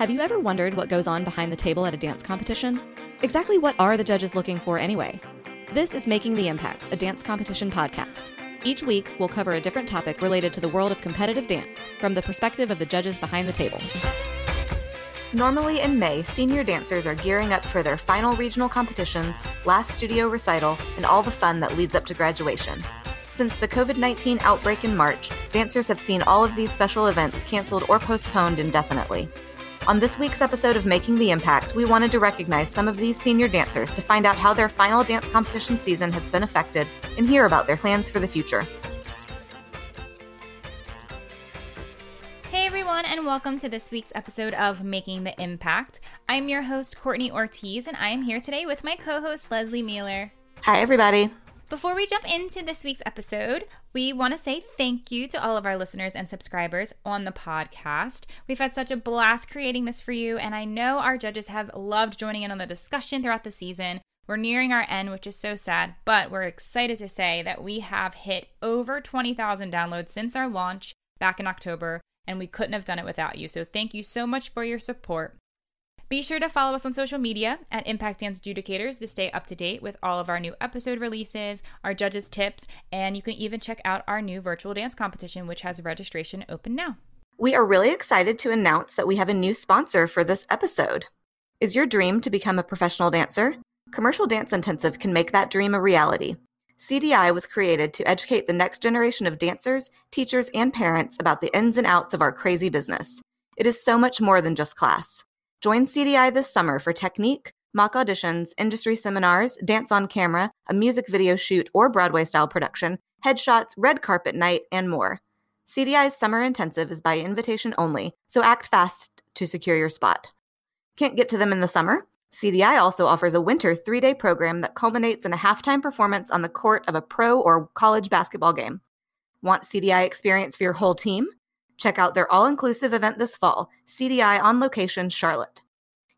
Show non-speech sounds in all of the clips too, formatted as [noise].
Have you ever wondered what goes on behind the table at a dance competition? Exactly what are the judges looking for anyway? This is Making the Impact, a dance competition podcast. Each week, we'll cover a different topic related to the world of competitive dance from the perspective of the judges behind the table. Normally in May, senior dancers are gearing up for their final regional competitions, last studio recital, and all the fun that leads up to graduation. Since the COVID 19 outbreak in March, dancers have seen all of these special events canceled or postponed indefinitely. On this week's episode of Making the Impact, we wanted to recognize some of these senior dancers to find out how their final dance competition season has been affected and hear about their plans for the future. Hey everyone, and welcome to this week's episode of Making the Impact. I'm your host, Courtney Ortiz, and I am here today with my co host, Leslie Mueller. Hi, everybody. Before we jump into this week's episode, we want to say thank you to all of our listeners and subscribers on the podcast. We've had such a blast creating this for you, and I know our judges have loved joining in on the discussion throughout the season. We're nearing our end, which is so sad, but we're excited to say that we have hit over 20,000 downloads since our launch back in October, and we couldn't have done it without you. So thank you so much for your support. Be sure to follow us on social media at Impact Dance Adjudicators to stay up to date with all of our new episode releases, our judges' tips, and you can even check out our new virtual dance competition, which has registration open now. We are really excited to announce that we have a new sponsor for this episode. Is your dream to become a professional dancer? Commercial Dance Intensive can make that dream a reality. CDI was created to educate the next generation of dancers, teachers, and parents about the ins and outs of our crazy business. It is so much more than just class. Join CDI this summer for technique, mock auditions, industry seminars, dance on camera, a music video shoot or Broadway style production, headshots, red carpet night, and more. CDI's summer intensive is by invitation only, so act fast to secure your spot. Can't get to them in the summer? CDI also offers a winter three day program that culminates in a halftime performance on the court of a pro or college basketball game. Want CDI experience for your whole team? Check out their all inclusive event this fall, CDI on location Charlotte.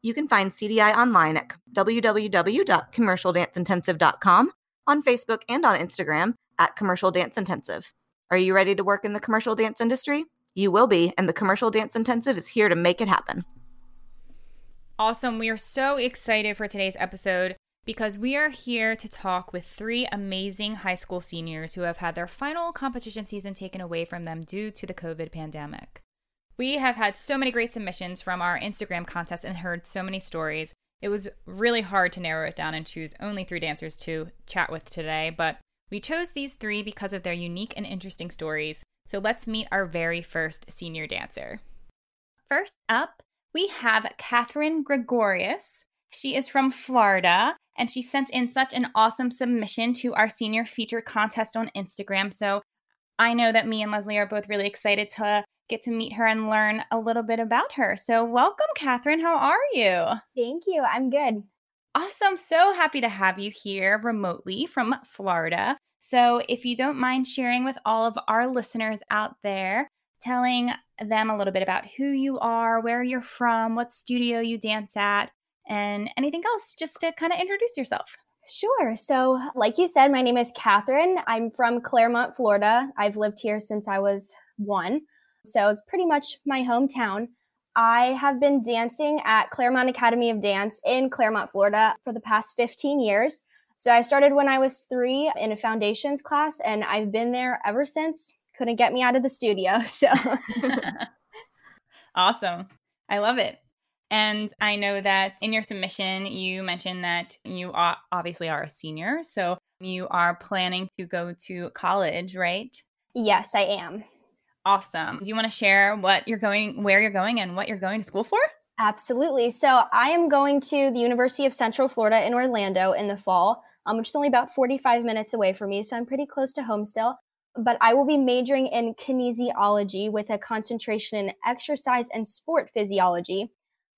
You can find CDI online at www.commercialdanceintensive.com, on Facebook and on Instagram at Commercial Dance Intensive. Are you ready to work in the commercial dance industry? You will be, and the Commercial Dance Intensive is here to make it happen. Awesome. We are so excited for today's episode because we are here to talk with three amazing high school seniors who have had their final competition season taken away from them due to the COVID pandemic. We have had so many great submissions from our Instagram contest and heard so many stories. It was really hard to narrow it down and choose only three dancers to chat with today, but we chose these three because of their unique and interesting stories. So let's meet our very first senior dancer. First up, we have Catherine Gregorius. She is from Florida and she sent in such an awesome submission to our senior feature contest on Instagram. So I know that me and Leslie are both really excited to get to meet her and learn a little bit about her. So, welcome, Catherine. How are you? Thank you. I'm good. Awesome. So happy to have you here remotely from Florida. So, if you don't mind sharing with all of our listeners out there, telling them a little bit about who you are, where you're from, what studio you dance at, and anything else just to kind of introduce yourself. Sure. So, like you said, my name is Catherine. I'm from Clermont, Florida. I've lived here since I was one. So, it's pretty much my hometown. I have been dancing at Clermont Academy of Dance in Clermont, Florida for the past 15 years. So, I started when I was three in a foundations class, and I've been there ever since. Couldn't get me out of the studio. [laughs] So, [laughs] awesome. I love it. And I know that in your submission, you mentioned that you obviously are a senior. So you are planning to go to college, right? Yes, I am. Awesome. Do you want to share what you're going, where you're going, and what you're going to school for? Absolutely. So I am going to the University of Central Florida in Orlando in the fall, um, which is only about 45 minutes away from me. So I'm pretty close to home still. But I will be majoring in kinesiology with a concentration in exercise and sport physiology.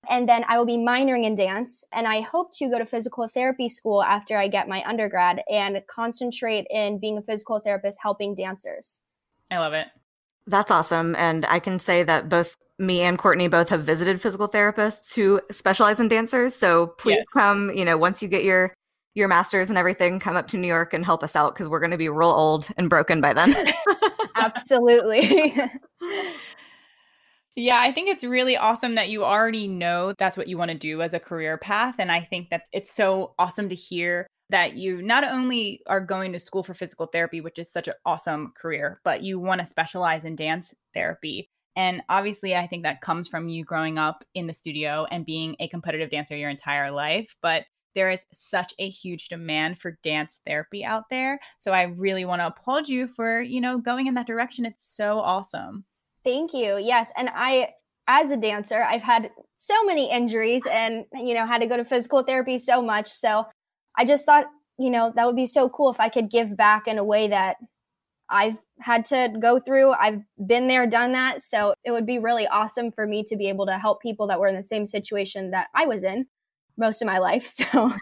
And then I will be minoring in dance. And I hope to go to physical therapy school after I get my undergrad and concentrate in being a physical therapist helping dancers. I love it. That's awesome. And I can say that both me and Courtney both have visited physical therapists who specialize in dancers. So please yes. come, you know, once you get your your masters and everything, come up to New York and help us out because we're going to be real old and broken by then. [laughs] Absolutely. [laughs] Yeah, I think it's really awesome that you already know that's what you want to do as a career path. And I think that it's so awesome to hear that you not only are going to school for physical therapy, which is such an awesome career, but you want to specialize in dance therapy. And obviously, I think that comes from you growing up in the studio and being a competitive dancer your entire life. But there is such a huge demand for dance therapy out there. So I really want to applaud you for, you know, going in that direction. It's so awesome. Thank you. Yes. And I, as a dancer, I've had so many injuries and, you know, had to go to physical therapy so much. So I just thought, you know, that would be so cool if I could give back in a way that I've had to go through. I've been there, done that. So it would be really awesome for me to be able to help people that were in the same situation that I was in most of my life. [laughs] So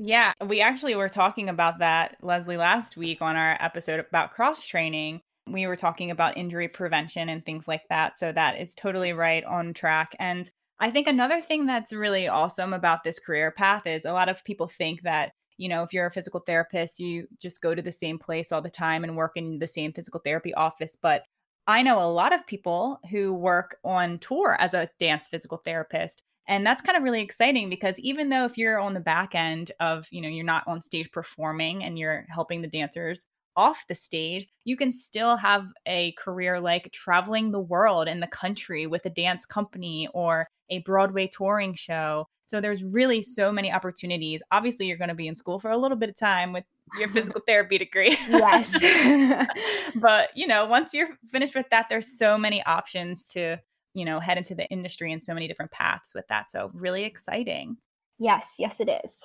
yeah, we actually were talking about that, Leslie, last week on our episode about cross training. We were talking about injury prevention and things like that. So that is totally right on track. And I think another thing that's really awesome about this career path is a lot of people think that, you know, if you're a physical therapist, you just go to the same place all the time and work in the same physical therapy office. But I know a lot of people who work on tour as a dance physical therapist. And that's kind of really exciting because even though if you're on the back end of, you know, you're not on stage performing and you're helping the dancers off the stage, you can still have a career like traveling the world and the country with a dance company or a Broadway touring show. So there's really so many opportunities. Obviously, you're going to be in school for a little bit of time with your physical [laughs] therapy degree. Yes. [laughs] but, you know, once you're finished with that, there's so many options to, you know, head into the industry and so many different paths with that. So really exciting. Yes, yes, it is.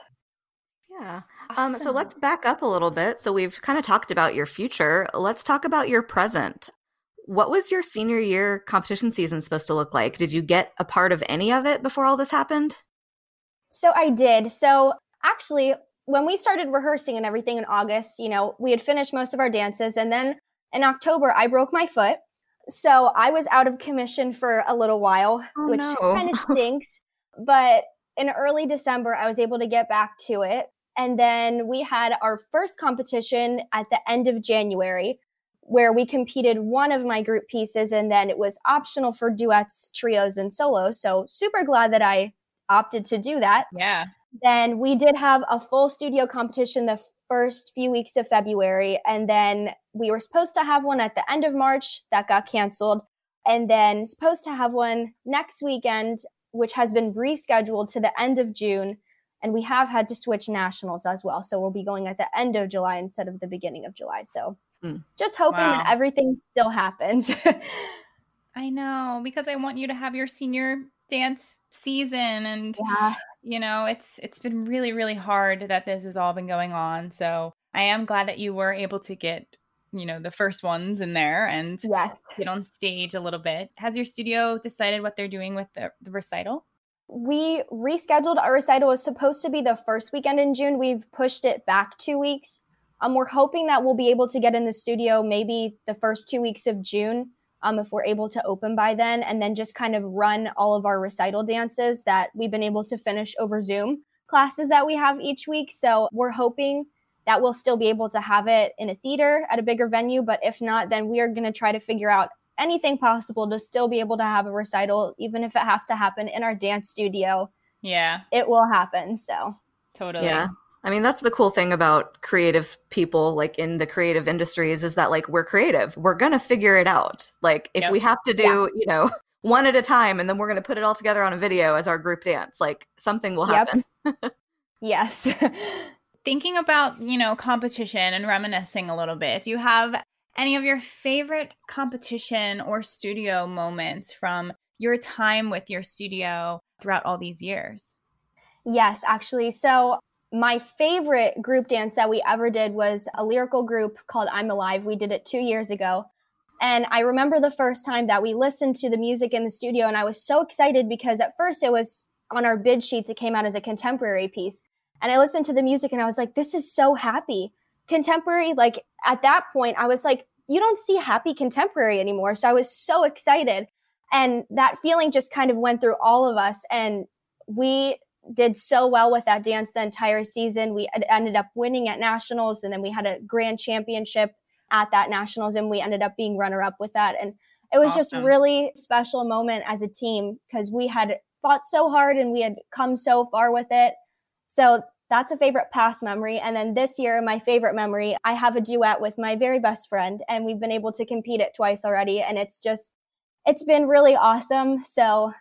Yeah. Awesome. Um, so let's back up a little bit. So we've kind of talked about your future. Let's talk about your present. What was your senior year competition season supposed to look like? Did you get a part of any of it before all this happened? So I did. So actually, when we started rehearsing and everything in August, you know, we had finished most of our dances. And then in October, I broke my foot. So I was out of commission for a little while, oh, which no. kind of [laughs] stinks. but in early December, I was able to get back to it. And then we had our first competition at the end of January where we competed one of my group pieces and then it was optional for duets, trios, and solos. So super glad that I opted to do that. Yeah. Then we did have a full studio competition the first few weeks of February. And then we were supposed to have one at the end of March that got canceled. And then supposed to have one next weekend, which has been rescheduled to the end of June and we have had to switch nationals as well. So we'll be going at the end of July instead of the beginning of July. So mm. just hoping wow. that everything still happens. [laughs] I know because I want you to have your senior dance season and yeah. you know it's it's been really really hard that this has all been going on so i am glad that you were able to get you know the first ones in there and yes. get on stage a little bit has your studio decided what they're doing with the, the recital we rescheduled our recital. It was supposed to be the first weekend in June. We've pushed it back two weeks. Um, we're hoping that we'll be able to get in the studio maybe the first two weeks of June, um, if we're able to open by then, and then just kind of run all of our recital dances that we've been able to finish over Zoom classes that we have each week. So we're hoping that we'll still be able to have it in a theater at a bigger venue. But if not, then we are going to try to figure out anything possible to still be able to have a recital, even if it has to happen in our dance studio. Yeah. It will happen. So, totally. Yeah. I mean, that's the cool thing about creative people, like in the creative industries, is that like we're creative. We're going to figure it out. Like, if yep. we have to do, yeah. you know, [laughs] one at a time and then we're going to put it all together on a video as our group dance, like something will happen. Yep. [laughs] yes. [laughs] Thinking about, you know, competition and reminiscing a little bit, do you have any of your favorite competition or studio moments from your time with your studio throughout all these years? Yes, actually. So, my favorite group dance that we ever did was a lyrical group called I'm Alive. We did it two years ago. And I remember the first time that we listened to the music in the studio, and I was so excited because at first it was on our bid sheets, it came out as a contemporary piece. And I listened to the music and I was like, this is so happy contemporary, like at that point, I was like, you don't see happy contemporary anymore. So I was so excited. And that feeling just kind of went through all of us. And we did so well with that dance the entire season. We ended up winning at nationals and then we had a grand championship at that nationals and we ended up being runner up with that. And it was awesome. just really special moment as a team because we had fought so hard and we had come so far with it. So that's a favorite past memory. And then this year, my favorite memory, I have a duet with my very best friend, and we've been able to compete it twice already. And it's just, it's been really awesome. So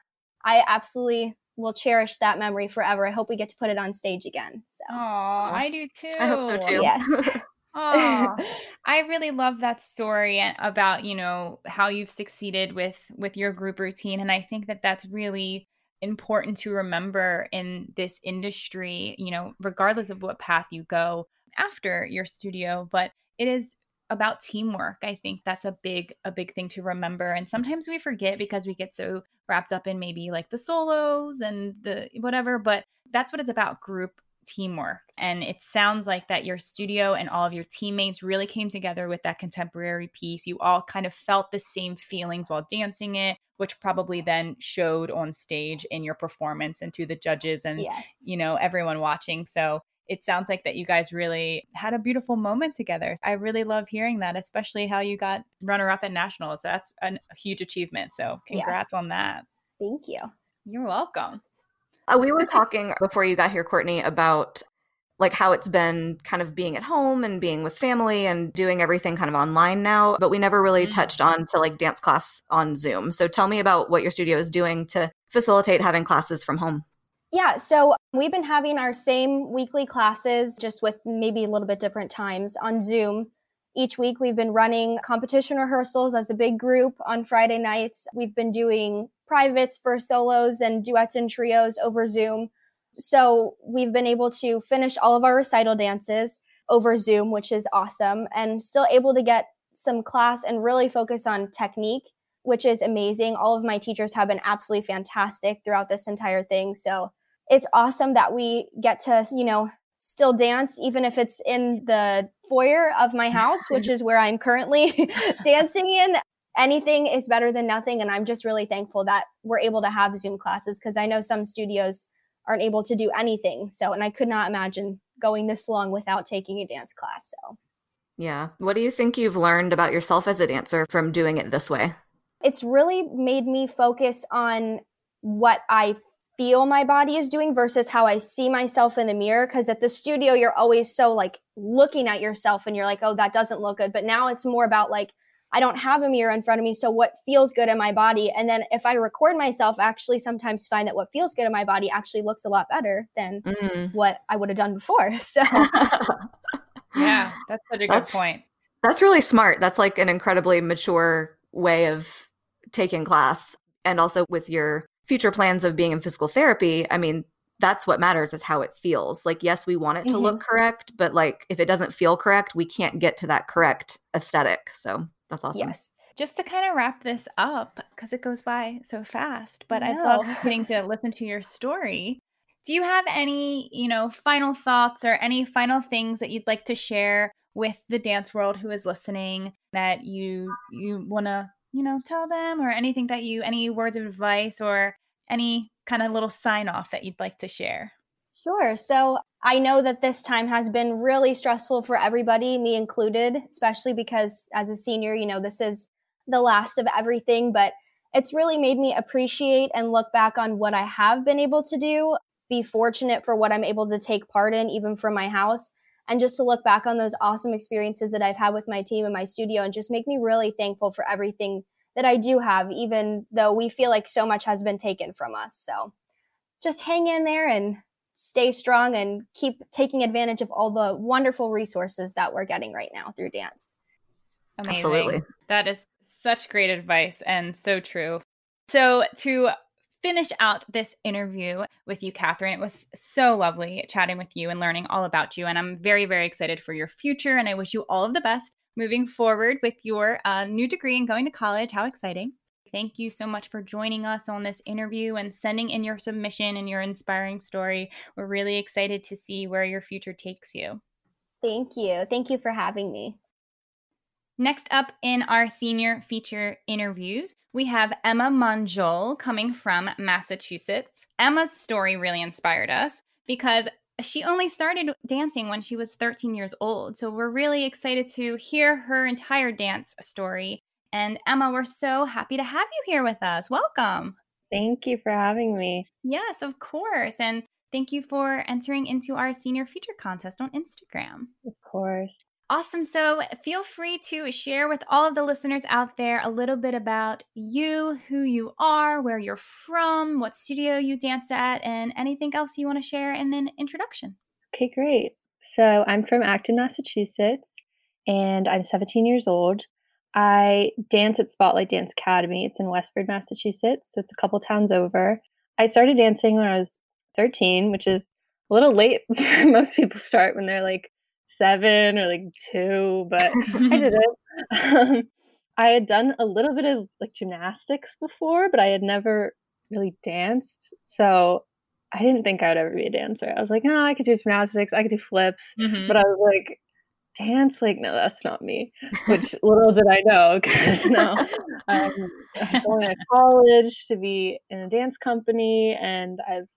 I absolutely will cherish that memory forever. I hope we get to put it on stage again. So, oh, I do too. I hope so too. Yes. [laughs] oh, [laughs] I really love that story about you know how you've succeeded with with your group routine, and I think that that's really important to remember in this industry. You know, regardless of what path you go after your studio, but it is about teamwork. I think that's a big a big thing to remember and sometimes we forget because we get so wrapped up in maybe like the solos and the whatever, but that's what it's about group teamwork. And it sounds like that your studio and all of your teammates really came together with that contemporary piece. You all kind of felt the same feelings while dancing it, which probably then showed on stage in your performance and to the judges and yes. you know everyone watching. So it sounds like that you guys really had a beautiful moment together. I really love hearing that, especially how you got runner up at nationals. That's a huge achievement. So congrats yes. on that. Thank you. You're welcome. Uh, we were talking before you got here, Courtney, about like how it's been kind of being at home and being with family and doing everything kind of online now, but we never really mm-hmm. touched on to like dance class on Zoom. So tell me about what your studio is doing to facilitate having classes from home. Yeah, so we've been having our same weekly classes just with maybe a little bit different times on Zoom. Each week, we've been running competition rehearsals as a big group on Friday nights. We've been doing privates for solos and duets and trios over Zoom. So we've been able to finish all of our recital dances over Zoom, which is awesome, and still able to get some class and really focus on technique, which is amazing. All of my teachers have been absolutely fantastic throughout this entire thing. So it's awesome that we get to, you know, still dance, even if it's in the foyer of my house, which [laughs] is where I'm currently [laughs] dancing in. Anything is better than nothing. And I'm just really thankful that we're able to have Zoom classes because I know some studios aren't able to do anything. So, and I could not imagine going this long without taking a dance class. So, yeah. What do you think you've learned about yourself as a dancer from doing it this way? It's really made me focus on what I feel my body is doing versus how I see myself in the mirror. Cause at the studio, you're always so like looking at yourself and you're like, oh, that doesn't look good. But now it's more about like, I don't have a mirror in front of me. So what feels good in my body? And then if I record myself, I actually sometimes find that what feels good in my body actually looks a lot better than mm. what I would have done before. [laughs] So [laughs] yeah, that's such a good that's, point. That's really smart. That's like an incredibly mature way of taking class. And also with your future plans of being in physical therapy, I mean, that's what matters is how it feels. Like, yes, we want it to mm-hmm. look correct, but like if it doesn't feel correct, we can't get to that correct aesthetic. So that's awesome. Yes. Just to kind of wrap this up, because it goes by so fast, but I, love getting to listen to your story. Do you have any, you know, final thoughts or any final things that you'd like to share with the dance world who is listening that you you want to you know, tell them or anything that you, any words of advice or any kind of little sign off that you'd like to share? Sure. So I know that this time has been really stressful for everybody, me included, especially because as a senior, you know, this is the last of everything, but it's really made me appreciate and look back on what I have been able to do, be fortunate for what I'm able to take part in, even from my house, and just to look back on those awesome experiences that I've had with my team and my studio and just make me really thankful for everything that I do have, even though we feel like so much has been taken from us. So just hang in there and stay strong and keep taking advantage of all the wonderful resources that we're getting right now through dance. Amazing. Absolutely. That is such great advice and so true. So, to finish out this interview with you, Catherine. It was so lovely chatting with you and learning all about you. And I'm very, very excited for your future. And I wish you all of the best moving forward with your uh, new degree and going to college. How exciting! Thank you so much for joining us on this interview and sending in your submission and your inspiring story. We're really excited to see where your future takes you. Thank you. Thank you for having me. Next up in our senior feature interviews, we have Emma Monjol coming from Massachusetts. Emma's story really inspired us because she only started dancing when she was 13 years old. So we're really excited to hear her entire dance story And Emma, we're so happy to have you here with us. Welcome. Thank you for having me. Yes, of course. And thank you for entering into our senior feature contest on Instagram. Of course. Awesome. So feel free to share with all of the listeners out there a little bit about you, who you are, where you're from, what studio you dance at, and anything else you want to share in an introduction. Okay, great. So I'm from Acton, Massachusetts, and I'm 17 years old. I dance at Spotlight Dance Academy. It's in Westford, Massachusetts. So it's a couple towns over. I started dancing when I was 13, which is a little late [laughs] most people start when they're like seven or like two, but I did it. [laughs] Um, I had done a little bit of like gymnastics before, but I had never really danced. So I didn't think I would ever be a dancer. I was like, no, I could do gymnastics, I could do flips, mm-hmm. but I was like, dance, like, no, that's not me. Which little did I know, because now um, I'm going to college to be in a dance company, and I've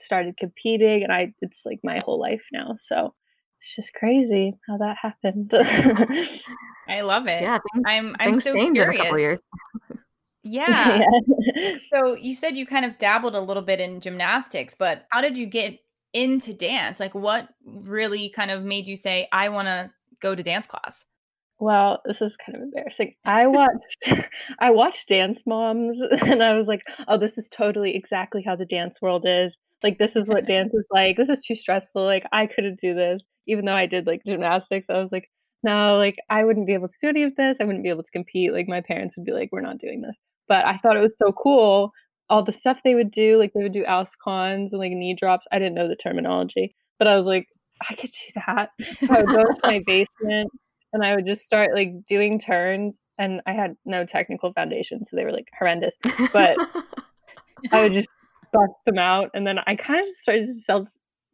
started competing, and I it's like my whole life now. So it's just crazy how that happened. [laughs] I love it. Yeah, things, I'm I'm so curious. [laughs] Yeah. yeah. so you said you kind of dabbled a little bit in gymnastics, but how did you get into dance? Like what really kind of made you say I want to go to dance class? Well, this is kind of embarrassing. I watched [laughs] I watched Dance Moms [laughs] and I was like, "Oh, this is totally exactly how the dance world is. Like this is what [laughs] dance is like. This is too stressful. Like I couldn't do this." even though I did like gymnastics, I was like, no, like I wouldn't be able to do any of this. I wouldn't be able to compete. Like my parents would be like, we're not doing this. But I thought it was so cool. All the stuff they would do, like they would do auscons and like knee drops. I didn't know the terminology, but I was like, I could do that. So I would go to my basement and I would just start like doing turns. And I had no technical foundation, so they were like horrendous. But [laughs] I would just bust them out, and then I kind of started to self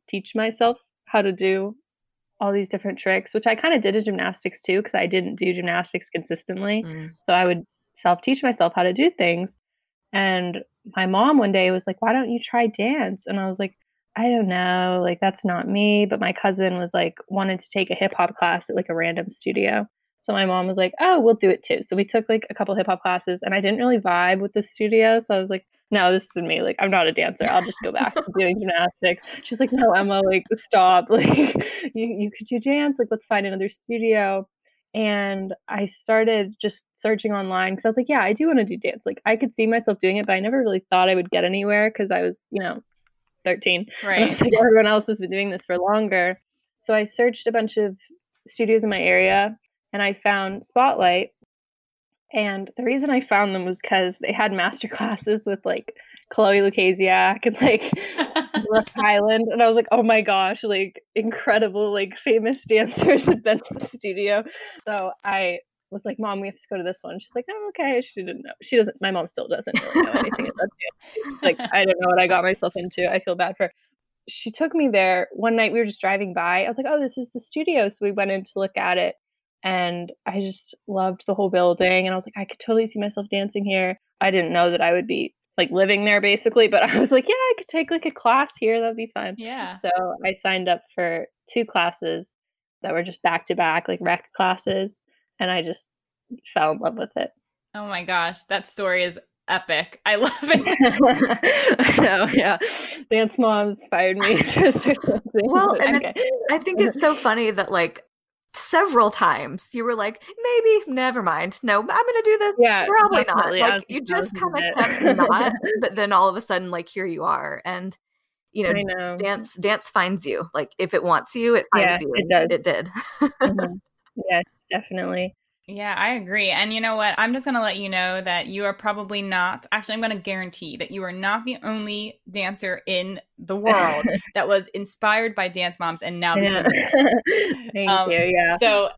teach myself how to do all these different tricks, which I kind of did in gymnastics too, because I didn't do gymnastics consistently. Mm. So I would self teach myself how to do things. And my mom one day was like, Why don't you try dance? And I was like, I don't know, like that's not me. But my cousin was like, wanted to take a hip hop class at like a random studio. So my mom was like, Oh, we'll do it too. So we took like a couple hip hop classes and I didn't really vibe with the studio. So I was like, no, this isn't me. Like, I'm not a dancer. I'll just go back to doing [laughs] gymnastics. She's like, no, Emma, like, stop. [laughs] Like, you, you could do dance. Like, let's find another studio. And I started just searching online because I was like, yeah, I do want to do dance. Like, I could see myself doing it, but I never really thought I would get anywhere because I was, you know, 13. Right. And I was like, everyone else has been doing this for longer. So I searched a bunch of studios in my area and I found Spotlight, and the reason I found them was because they had master [laughs] classes with like Chloe Lukasiak and like [laughs] Brooke Hyland. And I was like, oh my gosh, like incredible, like famous [laughs] dancers had been to the studio. So I was like, Mom, we have to go to this one. She's like, Oh, okay. She didn't know. She doesn't my mom still doesn't really know anything about. She's like, I don't know what I got myself into. I feel bad for her. She took me there one night. We were just driving by. I was like, Oh, this is the studio. So we went in to look at it and I just loved the whole building. And I was like, I could totally see myself dancing here. I didn't know that I would be like living there basically, but [laughs] I was like, yeah, I could take like a class here. That'd be fun. Yeah. So I signed up for two classes that were just back to back, like rec classes. And I just fell in love with it. Oh my gosh, that story is epic. I love it. [laughs] I know, yeah. Dance mom inspired me to start. [laughs] Well, and okay. I think it's so [laughs] funny that like several times you were like maybe never mind no i'm gonna do this yeah probably not like you just kind of kept not but then all of a sudden like here you are and you know, know, dance dance finds you like if it wants you it finds yeah, you it does it did mm-hmm. Yes definitely yeah, I agree. And you know what? I'm just going to let you know that you are probably not, actually, I'm going to guarantee that you are not the only dancer in the world [laughs] that was inspired by Dance Moms and now. Yeah. [laughs] Thank um, you. Yeah. So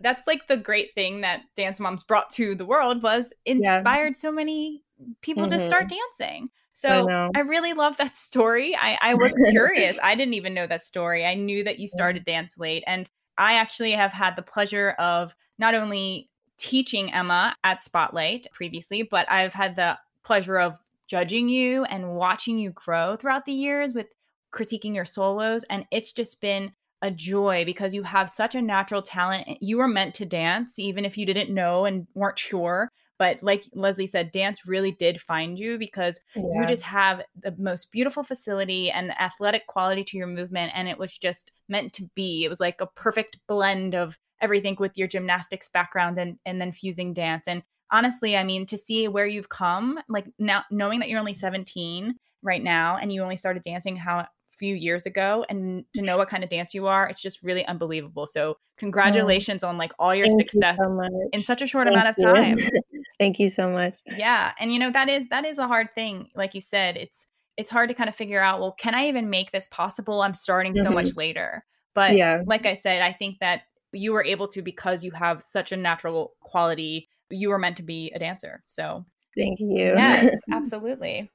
that's like the great thing that Dance Moms brought to the world was inspired yeah. so many people mm-hmm. to start mm-hmm. dancing. So I, I, really love that story. I, I was [laughs] curious. I didn't even know that story. I knew that you started dance late. And I actually have had the pleasure of not only teaching Emma at Spotlight previously, but I've had the pleasure of judging you and watching you grow throughout the years with critiquing your solos. And it's just been a joy because you have such a natural talent. You were meant to dance, even if you didn't know and weren't sure. But like Leslie said, dance really did find you because yeah. you just have the most beautiful facility and athletic quality to your movement. And it was just meant to be. It was like a perfect blend of everything with your gymnastics background and, and then fusing dance. And honestly, I mean, to see where you've come, like now knowing that you're only 17 right now and you only started dancing how few years ago and to know what kind of dance you are it's just really unbelievable so congratulations oh, on like all your success you so in such a short Thank amount of time [laughs] Thank you so much. Yeah, and you know that is that is a hard thing like you said it's it's hard to kind of figure out well can I even make this possible I'm starting mm-hmm. so much mm-hmm. later. But yeah. like I said I think that you were able to because you have such a natural quality you were meant to be a dancer. So Thank you. Yes, [laughs] absolutely.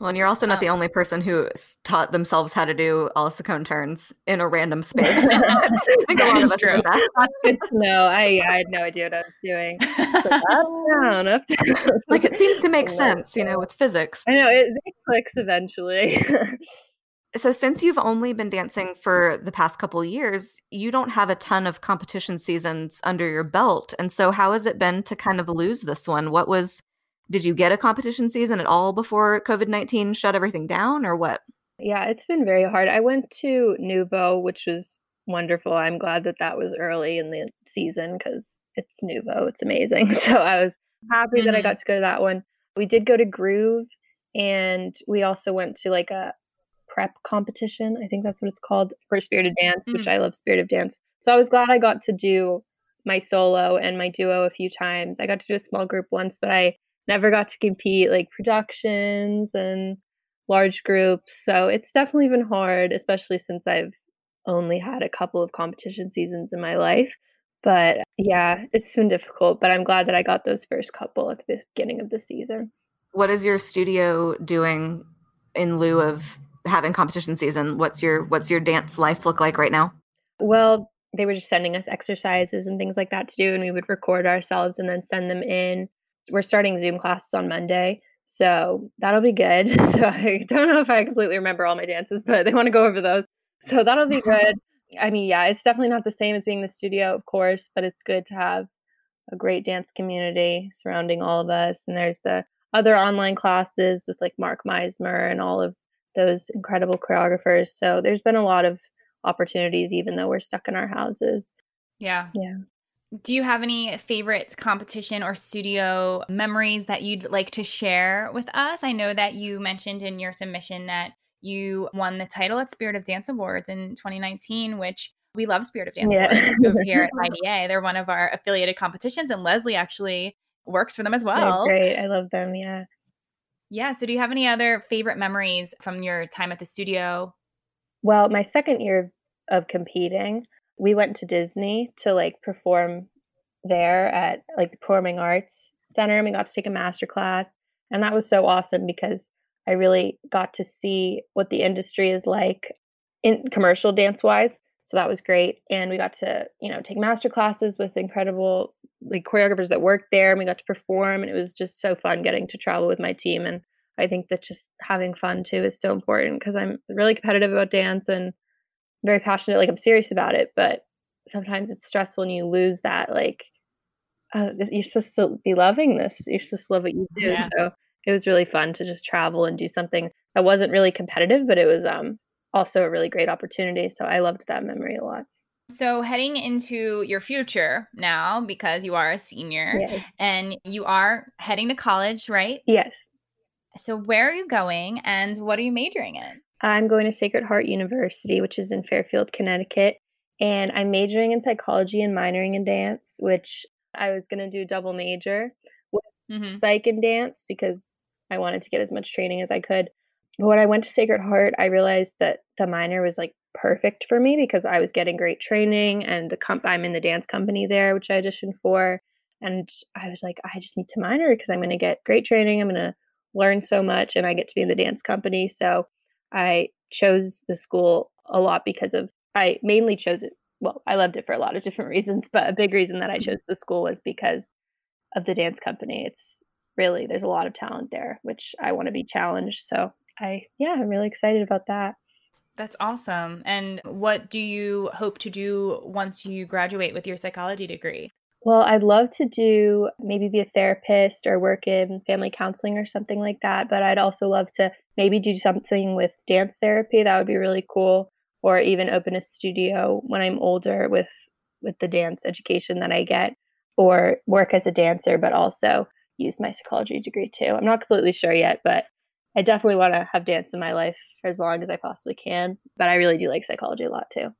Well, and you're also not um, the only person who taught themselves how to do a la seconde turns in a random [laughs] space. [laughs] I think a lot of us true. That. That's good to know. I, I had no idea what I was doing. So [laughs] like it seems to make sense, you know, with physics. I know it, it clicks eventually. so since you've only been dancing for the past couple years, you don't have a ton of competition seasons under your belt. And so how has it been to kind of lose this one? What was did you get a competition season at all before COVID 19 shut everything down or what? Yeah, it's been very hard. I went to NUVO, which was wonderful. I'm glad that that was early in the season because it's NUVO. It's amazing. [laughs] So I was happy mm-hmm. that I mm-hmm. got to go to that one. We did go to Groove and we also went to like a prep competition. I think that's what it's called for Spirit of Dance, mm-hmm. which I love Spirit of Dance. So I was glad I got to do my solo and my duo a few times. I got to do a small group once, but I never got to compete like productions and large groups. So it's definitely been hard, especially since I've only had a couple of competition seasons in my life. But yeah, it's been difficult, but I'm glad that I got those first couple at the beginning of the season. What is your studio doing in lieu of having competition season? What's your what's your dance life look like right now? Well, they were just sending us exercises and things like that to do and we would record ourselves and then send them in we're starting Zoom classes on Monday. So that'll be good. [laughs] So I don't know if I completely remember all my dances, but they want to go over those. So that'll be [laughs] good. I mean, yeah, it's definitely not the same as being in the studio, of course, but it's good to have a great dance community surrounding all of us. And there's the other online classes with like Mark Meismer and all of those incredible choreographers. So there's been a lot of opportunities, even though we're stuck in our houses. Yeah. Yeah. Do you have any favorite competition or studio memories that you'd like to share with us? I know that you mentioned in your submission that you won the title at Spirit of Dance Awards in 2019, which we love Spirit of Dance yeah. Awards over here at [laughs] IDA. They're one of our affiliated competitions, and Leslie actually works for them as well. They're great. I love them. Yeah. Yeah. So, do you have any other favorite memories from your time at the studio? Well, my second year of competing, we went to Disney to like perform there at like the Performing Arts Center and we got to take a master class. And that was so awesome because I really got to see what the industry is like in commercial dance wise. So that was great. And we got to, you know, take master classes with incredible like choreographers that worked there and we got to perform and it was just so fun getting to travel with my team and I think that just having fun too is so important because I'm really competitive about dance and very passionate, like I'm serious about it, but sometimes it's stressful and you lose that like uh, you're supposed to be loving this. You're supposed to love what you do. Yeah. So it was really fun to just travel and do something that wasn't really competitive, but it was um also a really great opportunity. So I loved that memory a lot. So, heading into your future now, because you are a senior yes. and you are heading to college, right? Yes. So, where are you going and what are you majoring in? I'm going to Sacred Heart University, which is in Fairfield, Connecticut. And I'm majoring in psychology and minoring in dance, which I was going to do double major with mm-hmm. psych and dance because I wanted to get as much training as I could. But when I went to Sacred Heart, I realized that the minor was like perfect for me because I was getting great training and the comp- I'm in the dance company there, which I auditioned for. And I was like, I just need to minor because I'm going to get great training. I'm going to learn so much and I get to be in the dance company. So I chose the school a lot because of I mainly chose it. Well, I loved it for a lot of different [laughs] reasons, but a big reason that I mm-hmm. chose the school was because of the dance company. It's really there's a lot of talent there, which I want to be challenged. So I yeah, I'm really excited about that. That's awesome. And what do you hope to do once you graduate with your psychology degree? Well, I'd love to do maybe be a therapist or work in family counseling or something like that. But I'd also love to maybe do something with dance therapy. That would be really cool. Or even open a studio when I'm older with with the dance education that I get, or work as a dancer, but also use my psychology degree too. I'm not completely sure yet, but I definitely want to have dance in my life for as long as I possibly can. But I really do like psychology a lot too.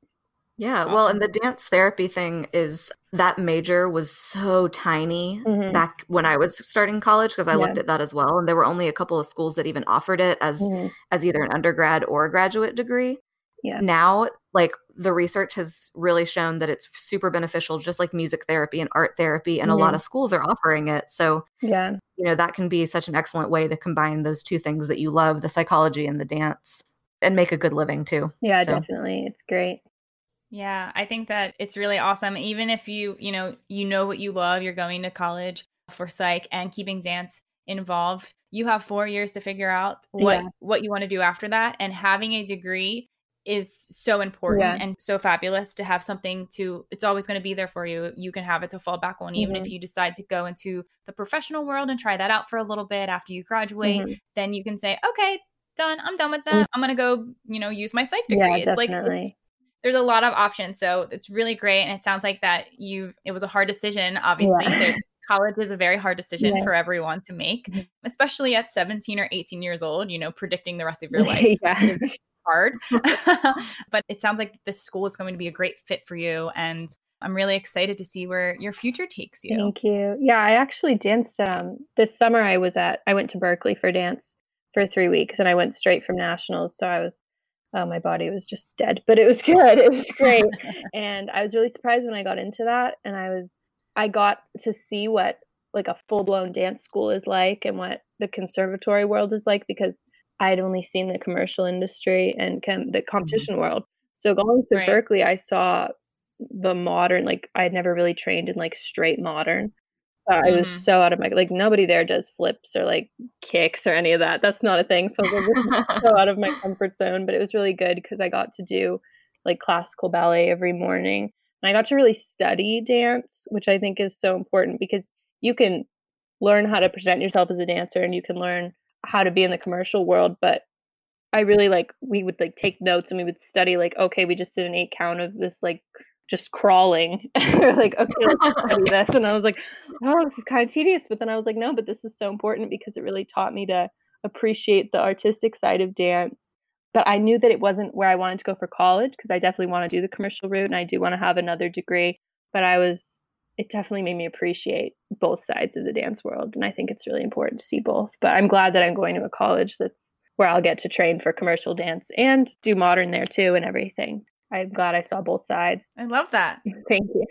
Yeah, well, and the dance therapy thing is that major was so tiny mm-hmm. back when I was starting college because I yeah. looked at that as well, and there were only a couple of schools that even offered it as mm-hmm. as either an undergrad or a graduate degree. Yeah. Now, like the research has really shown that it's super beneficial, just like music therapy and art therapy, and mm-hmm. a lot of schools are offering it. So, yeah, you know, that can be such an excellent way to combine those two things that you love, the psychology and the dance, and make a good living too. Yeah, so. definitely. It's great. Yeah, I think that it's really awesome. Even if you, you know, you know what you love, you're going to college for psych and keeping dance involved. You have 4 years to figure out what yeah. what you want to do after that and having a degree is so important yeah. and so fabulous to have something to it's always going to be there for you you can have it to fall back on even mm-hmm. if you decide to go into the professional world and try that out for a little bit after you graduate mm-hmm. then you can say okay done i'm done with that mm-hmm. i'm going to go you know use my psych degree yeah, it's definitely. like it's, there's a lot of options. So it's really great. And it sounds like that you've, it was a hard decision, obviously. Yeah. college is a very hard decision yeah. for everyone to make, mm-hmm. especially at 17 or 18 years old, you know, predicting the rest of your [laughs] life yeah. is hard. [laughs] [laughs] but it sounds like this school is going to be a great fit for you. And I'm really excited to see where your future takes you. Thank you. Yeah, I actually danced um, this summer. I was at, I went to Berklee for dance for three weeks and I went straight from nationals. So I was uh, my body was just dead, but it was [laughs] good. It was great. [laughs] and I was really surprised when I got into that. And I was, I got to see what like a full blown dance school is like and what the conservatory world is like because I had only seen the commercial industry and com- the mm-hmm. competition mm-hmm. world. So going to right. Berklee, I saw the modern, like I had never really trained in like straight modern. Uh, mm-hmm. I was mm-hmm. so out of my like nobody there does flips or like kicks or any of that. That's not a thing. So I was so [laughs] out of my comfort zone, but it was really good because I got to do like classical ballet every morning. And I got to really study dance, which I think is so important because you can learn how to present yourself as a dancer and you can learn how to be in the commercial world, but I really like we would like take notes and we would study like okay, we just did an eight count of this like just crawling. [laughs] like, okay, let's [laughs] study this. And I was like, oh, this is kind of tedious. But then I was like, no, but this is so important because it really taught me to appreciate the artistic side of dance. But I knew that it wasn't where I wanted to go for college because I definitely want to do the commercial route and I do want to have another degree. But I was, it definitely made me appreciate both sides of the dance world. And I think it's really important to see both. But I'm glad that I'm going to a college that's where I'll get to train for commercial dance and do modern there too and everything. I'm glad I saw both sides. I love that. [laughs] Thank you.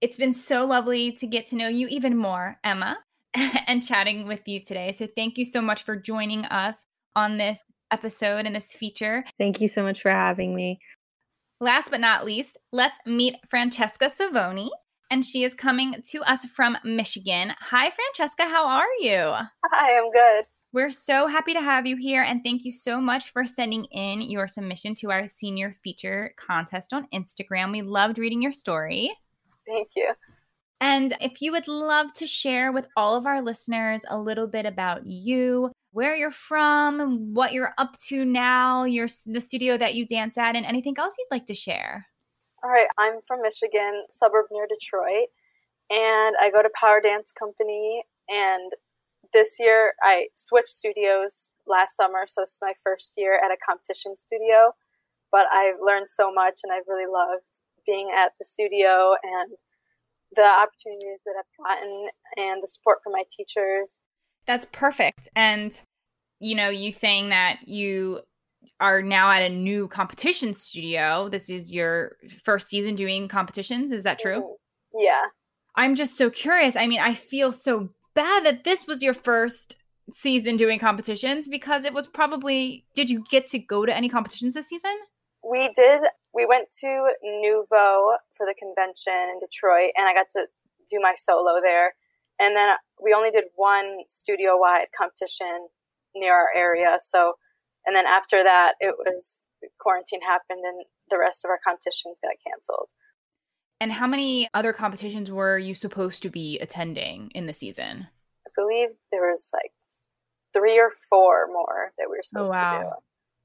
It's been so lovely to get to know you even more, Emma, [laughs] and chatting with you today. So thank you so much for joining us on this episode and this feature. Thank you so much for having me. Last but not least, let's meet Francesca Savoni. And she is coming to us from Michigan. Hi, Francesca. How are you? Hi, I'm good. We're so happy to have you here, and thank you so much for sending in your submission to our senior feature contest on Instagram. We loved reading your story. Thank you. And if you would love to share with all of our listeners a little bit about you, where you're from, what you're up to now, your the studio that you dance at, and anything else you'd like to share. All right, I'm from Michigan, suburb near Detroit, and I go to Power Dance Company and this year I switched studios last summer, so it's my first year at a competition studio. But I've learned so much, and I've really loved being at the studio and the opportunities that I've gotten and the support from my teachers. That's perfect. And you know, you saying that you are now at a new competition studio. This is your first season doing competitions. Is that true? Mm-hmm. Yeah. I'm just so curious. I mean, I feel so bad that this was your first season doing competitions because it was probably did you get to go to any competitions this season? We did. We went to NUVO for the convention in Detroit and I got to do my solo there. And then we only did one studio wide competition near our area. So, and then after that, it was quarantine happened and the rest of our competitions got canceled. And how many other competitions were you supposed to be attending in the season? I believe there was like three or four more that we were Oh supposed wow. to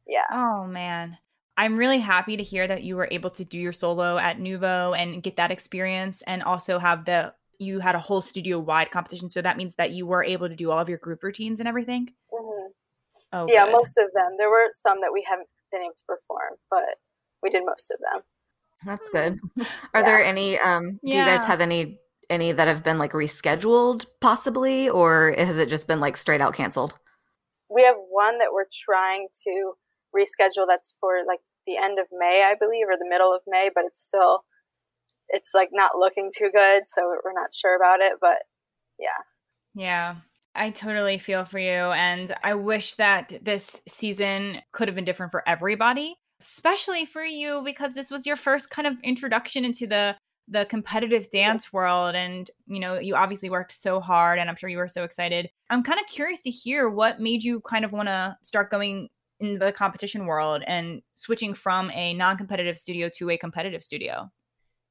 do. Yeah. Oh man. I'm really happy to hear that you were able to do your solo at NUVO and get that experience and also have the you had a whole studio wide competition. So that means that you were able to do all of your group routines and everything. hmm Oh yeah, good. most of them. There were some that we haven't been able to perform, but we did most of them. That's good. Are there any um do you guys have any any that have been like rescheduled possibly or has it just been like straight out canceled? We have one that we're trying to reschedule that's for like the end of May, I believe, or the middle of May, but it's still it's like not looking too good, so we're not sure about it, but yeah. Yeah. I totally feel for you. And I wish that this season could have been different for everybody, especially for you, because this was your first kind of introduction into the the competitive dance world and you know you obviously worked so hard and i'm sure you were so excited. I'm kind of curious to hear what made you kind of want to start going in the competition world and switching from a non-competitive studio to a competitive studio?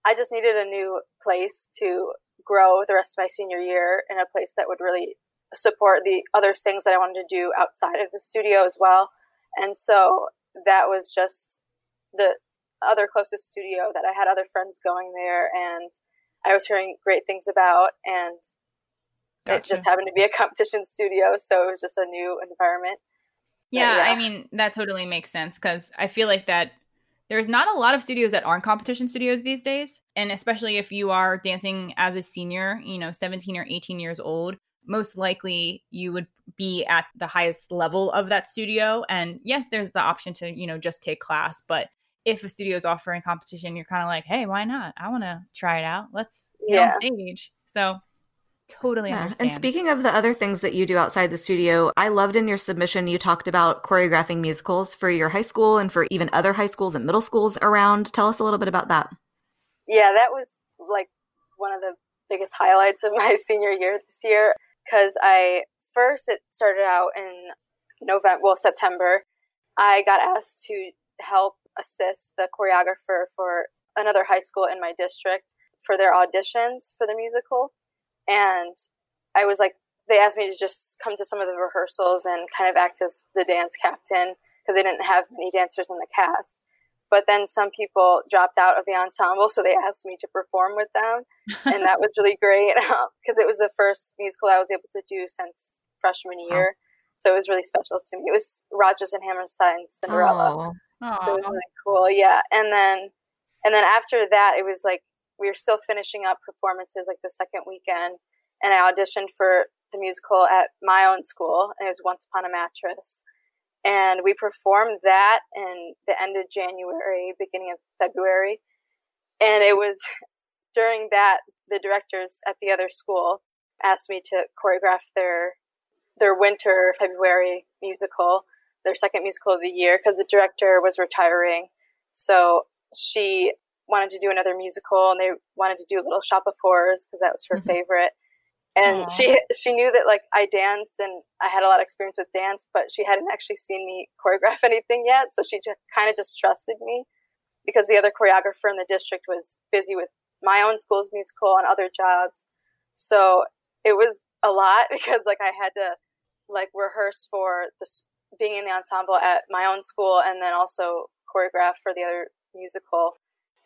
I just needed a new place to grow the rest of my senior year in a place that would really support the other things that I wanted to do outside of the studio as well. And so that was just the other closest studio that I had other friends going there and I was hearing great things about and it just happened to be a [laughs] competition studio, so it was just a new environment. Yeah, yeah. I mean that totally makes sense because I feel like that there's not a lot of studios that aren't competition studios these days, and especially if you are dancing as a senior, you know, 17 or 18 years old, most likely you would be at the highest level of that studio. And yes, there's the option to you know just take class, but if a studio is offering competition, you're kind of like, hey, why not? I want to try it out. Let's get Yeah. on stage. So totally Yeah. understand. And speaking of the other things that you do outside the studio, I loved in your submission you talked about choreographing musicals for your high school and for even other high schools and middle schools around. Tell us a little bit about that. Yeah, that was like one of the biggest highlights of [laughs] my senior year this year because I first it started out in November, well September. I got asked to help assist the choreographer for another high school in my district for their auditions for the musical, and I was like, they asked me to just come to some of the rehearsals and kind of act as the dance captain because they didn't have many dancers in the cast. But then some people dropped out of the ensemble, so they asked me to perform with them, and that was really great [laughs] um, because it was the first musical I was able to do since freshman year. So it was really special to me. It was Rodgers and Hammerstein's Cinderella. Oh, So it was really cool, yeah. And then, and then after that, it was like we were still finishing up performances, like the second weekend, and I auditioned for the musical at my own school, and it was Once Upon a Mattress, and we performed that in the end of January, beginning of February, and it was [laughs] during that the directors at the other school asked me to choreograph their their winter February musical their second musical of the year because the director was retiring. So she wanted to do another musical and they wanted to do a Little Shop of Horrors because that was her Mhm. favorite. And Aw. she she knew that like I danced and I had a lot of experience with dance, but she hadn't actually seen me [laughs] choreograph anything yet. So she just kind of just trusted me because the other choreographer in the district was busy with my own school's musical and other jobs. So it was a lot [laughs] because like I had to like rehearse for this being in the ensemble at my own school and then also choreograph for the other musical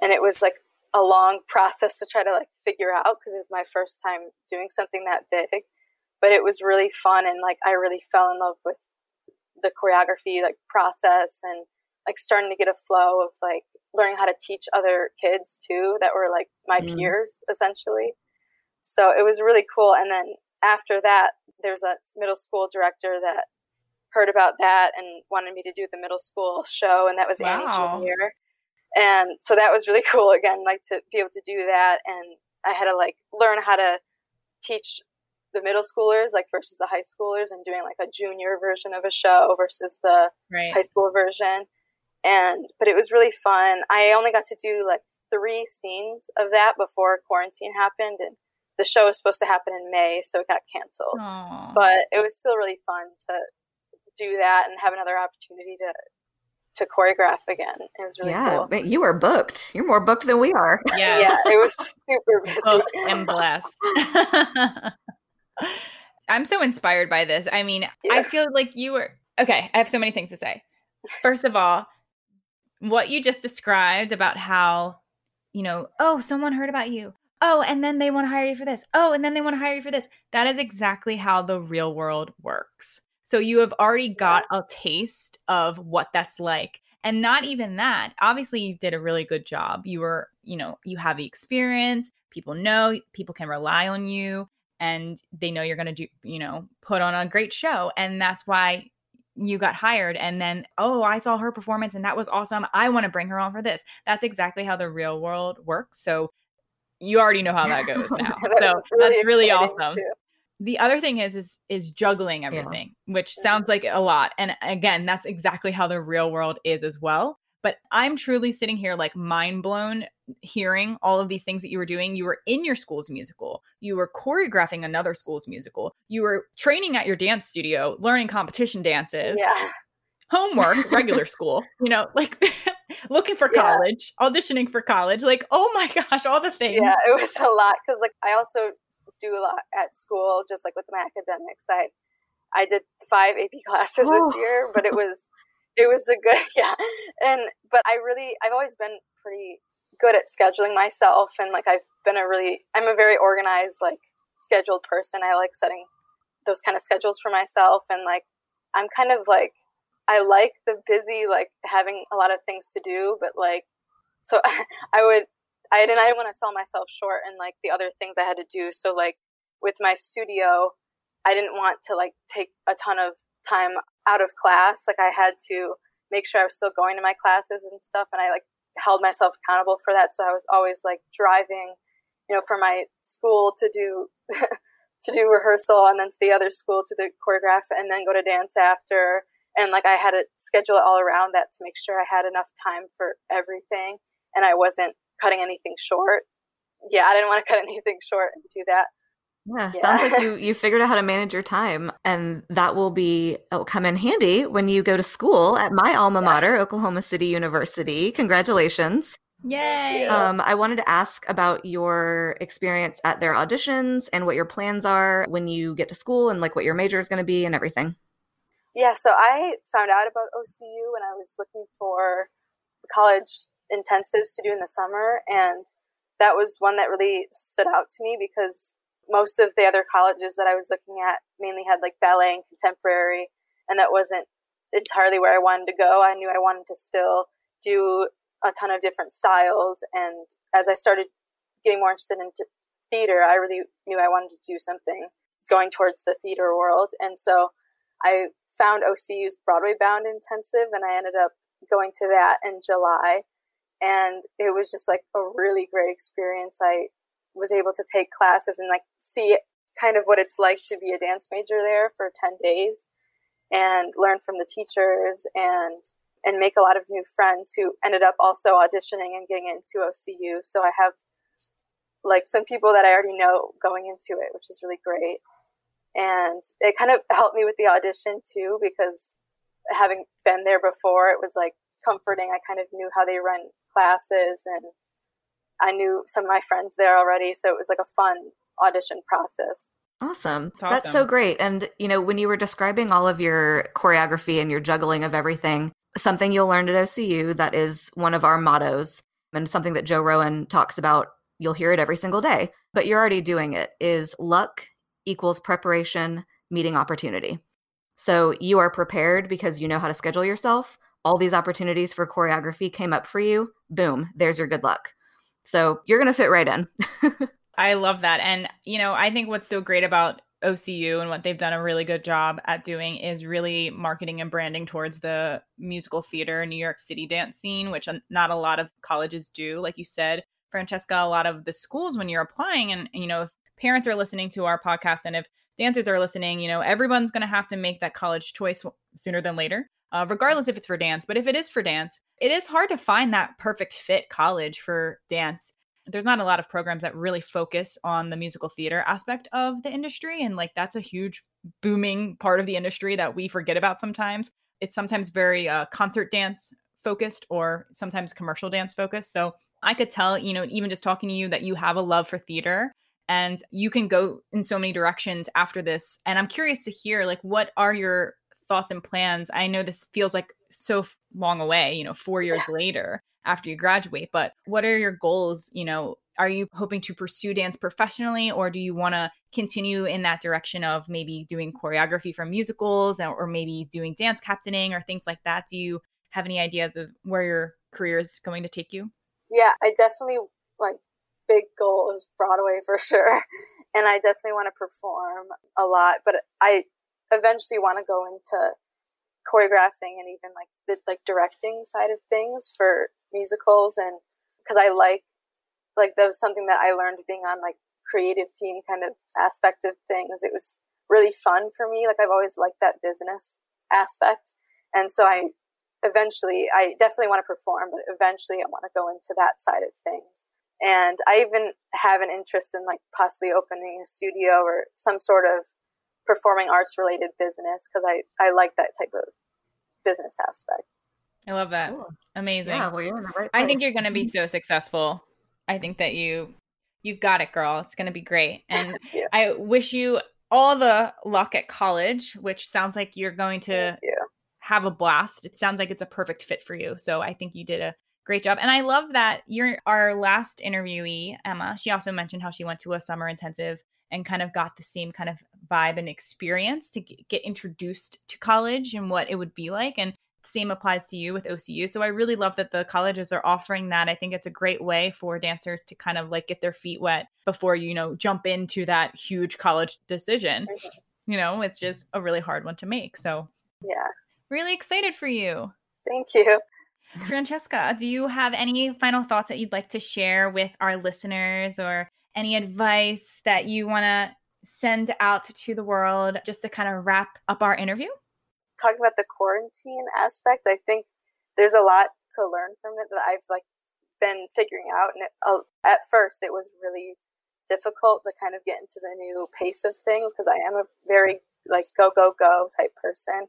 and it was like a long process to try to like figure out because it was my first time doing something that big but it was really fun and like i really fell in love with the choreography like process and like starting to get a flow of like learning how to teach other kids too that were like my Mm. peers essentially so it was really cool and then after that there's a middle school director that heard about that and wanted me to do the middle school show and that was Wow. annie junior and so that was really [laughs] cool again like to be able to do that and i had to like learn how to teach the middle schoolers like versus the high schoolers and doing like a junior version of a show versus the right. high school version and but it was really fun i only got to do like three scenes of that before quarantine happened and the show was supposed to happen in may so it got canceled Aw. but it was still really fun to do that and have another opportunity to to choreograph again. It was really yeah, cool. but you are booked. You're more booked than we are. [laughs] Yeah. Yeah, it was super busy. booked and blessed. [laughs] [laughs] I'm so inspired by this. I mean, I feel like you were okay. I have so many things to say. First of all, what you just described about how, you know, oh, someone heard about you. Oh, and then they want to hire you for this. Oh, and then they want to hire you for this. That is exactly how the real world works. So you have already got a taste of what that's like. And not even that. Obviously, you did a really good job. You were, you know, you have the experience. People know, people can rely on you, and they know you're going to do, you know, put on a great show. And that's why you got hired. And then, oh, I saw her performance and that was awesome. I want to bring her on for this. That's exactly how the real world works. So you already know how that goes [laughs] now. That so really that's really awesome too. The other thing is is is juggling everything which sounds like a lot and again that's exactly how the real world is as well. But i'm truly sitting here like mind blown hearing all of these things that you were doing. You were in your school's musical. You were choreographing another school's musical. You were training at your dance studio learning competition dances Yeah, homework [laughs] regular school you know like [laughs] looking for Yeah. college auditioning for college like oh my gosh all the things. Yeah, it was a lot because like I also do a lot at school, just like with my academics. I I did five AP [laughs] classes this year, but it was it was a good [laughs] yeah, and but I really I've always been pretty good at scheduling myself, and like I've been a really I'm a very organized like scheduled person. I like setting those kind of schedules for myself, and like I'm kind of like I like the busy like having a lot of things to do, but like so [laughs] I would I didn't I didn't want to sell myself short and like the other things I had to do. So like with my studio, I didn't want to like take a ton of time out of class. Like I had to make sure I was still going to my classes and stuff and I like held myself accountable for that. So I was always like driving, you know, for my school to do [laughs] to do rehearsal and then to the other school to the choreograph and then go to dance after. And like I had to schedule it all around that to make sure I had enough time for everything and I wasn't cutting anything short. Yeah, I didn't want to cut [laughs] anything short and do that. Yeah, Yeah. sounds like you [laughs] you figured out how to manage your time, and that will be it'll come in handy when you go to school at my alma Yeah. mater, Oklahoma City University. Congratulations! yay Yeah. Um, I wanted to ask about your experience at their auditions and what your plans are when you get to school, and like what your major is going to be and everything. Yeah, so I found out about OCU when I was looking for college intensives to do in the summer, and that was one that really stood out to me because most of the other colleges that I was looking at mainly had like ballet and contemporary, and that wasn't entirely where I wanted to go. I knew I wanted to still do a ton of different styles, and as I started getting more interested into theater, I really knew I wanted to do something going towards the theater world, and so I found OCU's Broadway Bound intensive, and I ended up going to that in July. And it was just like a really great experience. I was able to take classes and like see kind of what it's like to be a dance major there for 10 days and learn from the teachers and and make a lot of new friends who ended up also auditioning and getting into OCU. So I have like some people that I already know going into it, which is really great and it kind of helped me with the audition too because having been there before it was like comforting i kind of knew how they run classes and i knew some of my friends there already so it was like a fun audition process Awesome. That's That's so great. And, you know, when you were describing all of your choreography and your juggling of everything, something you'll learn at OCU that is one of our mottos and something that Jo Rowan talks about, you'll hear it every single day, but you're already doing it, is luck equals preparation meeting opportunity. So you are prepared because you know how to schedule yourself. All these opportunities for choreography came up for you. Boom, there's your good luck. So you're going to fit right in. [laughs] I love that. And, you know, I think what's so great about OCU and what they've done a really good job at doing is really marketing and branding towards the musical theater New York City dance scene, which um, not a lot of colleges do. Like you said, Francesca, a lot of the schools, when you're applying, and, you know, if parents are listening to our podcast and if dancers are listening, you know, everyone's going to have to make that college choice sooner than later. Uh, regardless if it's for dance, but if it is for dance, it is hard to find that perfect fit college for dance there's not a lot of programs that really focus on the musical theater aspect of the industry and like that's a huge booming part of the industry that we forget about sometimes it's sometimes very uh, concert dance focused or sometimes commercial dance focused. So I could tell, you know, even just talking to you that you have a love for theater and you can go in so many directions after this. And I'm curious to hear like what are your thoughts and plans? I know this feels like so long away, you know, 4 years yeah. later after you graduate, but what are your goals, you know, are you hoping to pursue dance professionally or do you want to continue in that direction of maybe doing choreography for musicals or maybe doing dance captaining or things like that do you have any ideas of where your career is going to take you yeah i definitely like big goal is broadway for sure [laughs] and i definitely want to perform a lot but i eventually want to go into choreographing and even like the like directing side of things for musicals and because i like like that was something that I learned being on like creative team kind of aspect of things. It was really fun for me. Like I've always liked that business aspect. And so I eventually, I definitely want to perform, but eventually I want to go into that side of things. And I even have an interest in like possibly opening a studio or some sort of performing arts related business because I, I like that type of business aspect. I love that. Cool. Amazing. Yeah, well, you're in the right place. I think you're going to be mm-hmm. so successful I think that you you've got it, girl. It's going to be great. [laughs] And yeah. I wish you all the luck at college, which sounds like you're going to have a blast. It sounds like it's a perfect fit for you. So I think you did a great job. And I love that you're our last interviewee, Emma. She also mentioned how she went to a summer intensive and kind of got the same kind of vibe and experience to get introduced to college and what it would be like. And same applies to you with OCU. So I really love that the colleges are offering that. I think it's a great way for dancers to kind of like get their feet wet before you know jump into that huge college decision. Mm-hmm. You know, it's just a really hard one to make. So yeah, really excited for you. Thank you. Francesca, do you have any final thoughts that you'd like to share with our listeners or any advice that you want to send out to the world just to kind of wrap up our interview? talking about the quarantine aspect, I think there's a lot to learn from it that I've like been figuring out. And it, uh, at first, it was really difficult to kind of get into the new pace of things because I am a very like go go go type person.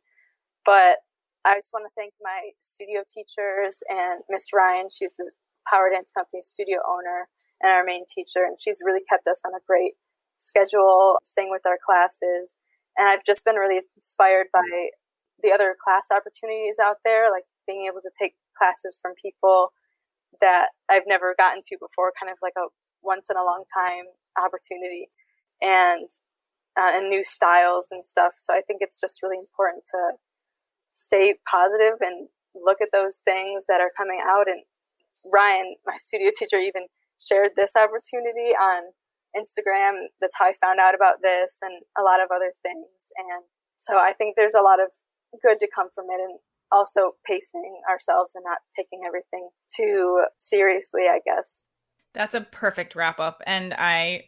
But I just want to thank my studio teachers and Miss Ryan. She's the Power Dance Company studio owner and our main teacher, and she's really kept us on a great schedule, staying with our classes. And I've just been really inspired by the other class opportunities out there, like being able to take classes from people that I've never gotten to before, kind of like a once in a long time opportunity, and uh, and new styles and stuff. So I think it's just really important to stay positive and look at those things that are coming out. And Ryan, my studio teacher, even shared this opportunity on Instagram. That's how I found out about this and a lot of other things. And so I think there's a lot of good to come from it and also pacing ourselves and not taking everything too seriously, I guess. That's a perfect wrap up. And I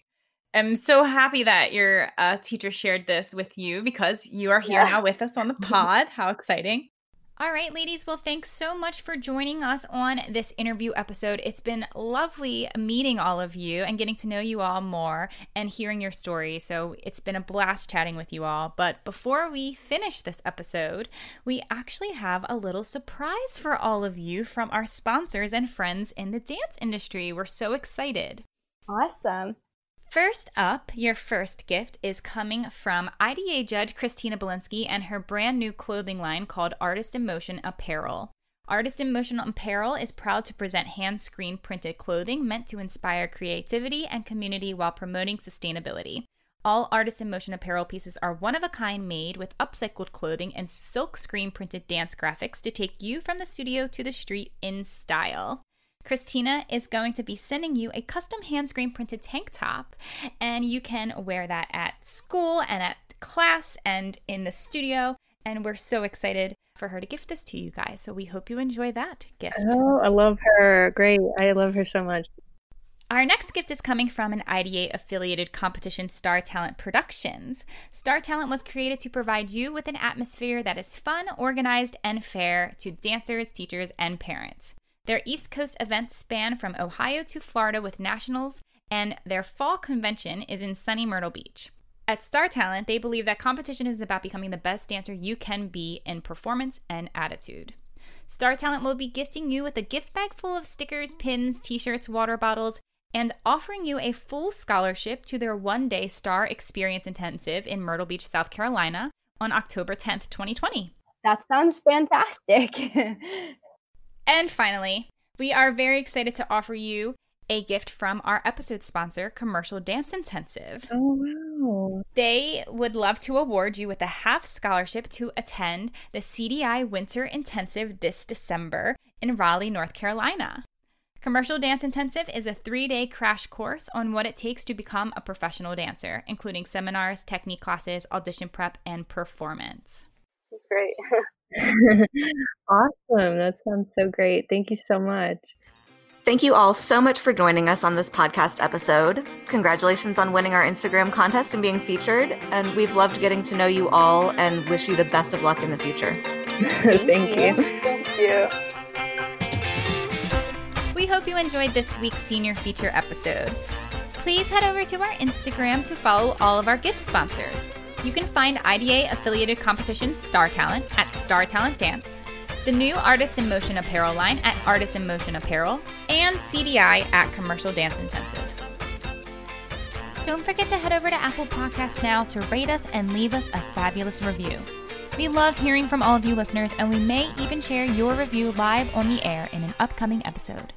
am so happy that your uh, teacher shared this with you because you are here yeah. now with us on the [laughs] pod. How exciting! All right, ladies. Well, thanks so much for joining us on this interview episode. It's been lovely meeting all of you and getting to know you all more and hearing your story. So it's been a blast chatting with you all. But before we finish this episode, we actually have a little surprise for all of you from our sponsors and friends in the dance industry. We're so excited. Awesome. First up, your first gift is coming from IDA judge Christina Belinsky and her brand new clothing line called Artist in Motion Apparel. Artist in Motion Apparel is proud to present hand screen printed clothing meant to inspire creativity and community while promoting sustainability. All Artist in Motion apparel pieces are one of a kind made with upcycled clothing and silk screen printed dance graphics to take you from the studio to the street in style. Christina is going to be sending you a custom hand screen printed tank top, and you can wear that at school and at class and in the studio. And we're so excited for her to gift this to you guys. So we hope you enjoy that gift. Oh, I love her. Great. I love her so much. Our next gift is coming from an IDA affiliated competition, Star Talent Productions. Star Talent was created to provide you with an atmosphere that is fun, organized, and fair to dancers, teachers, and parents. Their East Coast events span from Ohio to Florida with nationals, and their fall convention is in sunny Myrtle Beach. At Star Talent, they believe that competition is about becoming the best dancer you can be in performance and attitude. Star Talent will be gifting you with a gift bag full of stickers, pins, t shirts, water bottles, and offering you a full scholarship to their one day Star Experience Intensive in Myrtle Beach, South Carolina on October 10th, 2020. That sounds fantastic. [laughs] and finally, we are very excited to offer you a gift from our episode sponsor, Commercial Dance Intensive. Oh, wow. They would love to award you with a half scholarship to attend the CDI Winter Intensive this December in Raleigh, North Carolina. Commercial Dance Intensive is a three day crash course on what it takes to become a professional dancer, including seminars, technique classes, audition prep, and performance. This is great. [laughs] [laughs] awesome. That sounds so great. Thank you so much. Thank you all so much for joining us on this podcast episode. Congratulations on winning our Instagram contest and being featured. And we've loved getting to know you all and wish you the best of luck in the future. [laughs] Thank you. Thank you. We hope you enjoyed this week's senior feature episode. Please head over to our Instagram to follow all of our gift sponsors. You can find IDA affiliated competition Star Talent at Star Talent Dance the new Artists in Motion apparel line at Artists in Motion Apparel, and CDI at Commercial Dance Intensive. Don't forget to head over to Apple Podcasts now to rate us and leave us a fabulous review. We love hearing from all of you listeners, and we may even share your review live on the air in an upcoming episode.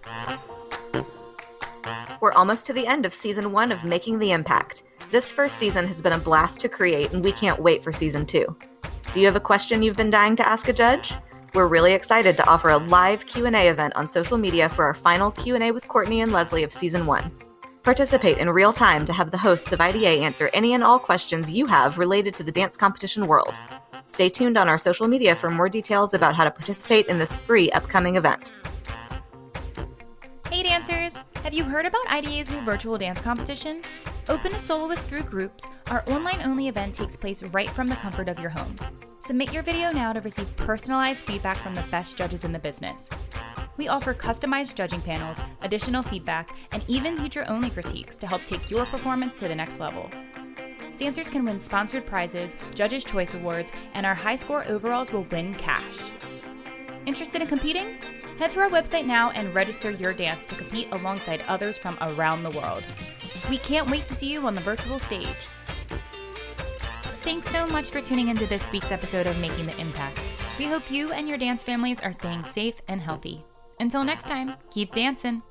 We're almost to the end of season one of Making the Impact. This first season has been a blast to create, and we can't wait for season two. Do you have a question you've been dying to ask a judge? We're really excited to offer a live Q&A event on social media for our final Q&A with Courtney and Leslie of season 1. Participate in real time to have the hosts of IDA answer any and all questions you have related to the dance competition world. Stay tuned on our social media for more details about how to participate in this free upcoming event. Hey dancers! Have you heard about IDA's new virtual dance competition? Open a soloist through groups, our online only event takes place right from the comfort of your home. Submit your video now to receive personalized feedback from the best judges in the business. We offer customized judging panels, additional feedback, and even teacher only critiques to help take your performance to the next level. Dancers can win sponsored prizes, Judges' Choice Awards, and our high score overalls will win cash. Interested in competing? Head to our website now and register your dance to compete alongside others from around the world. We can't wait to see you on the virtual stage. Thanks so much for tuning into this week's episode of Making the Impact. We hope you and your dance families are staying safe and healthy. Until next time, keep dancing.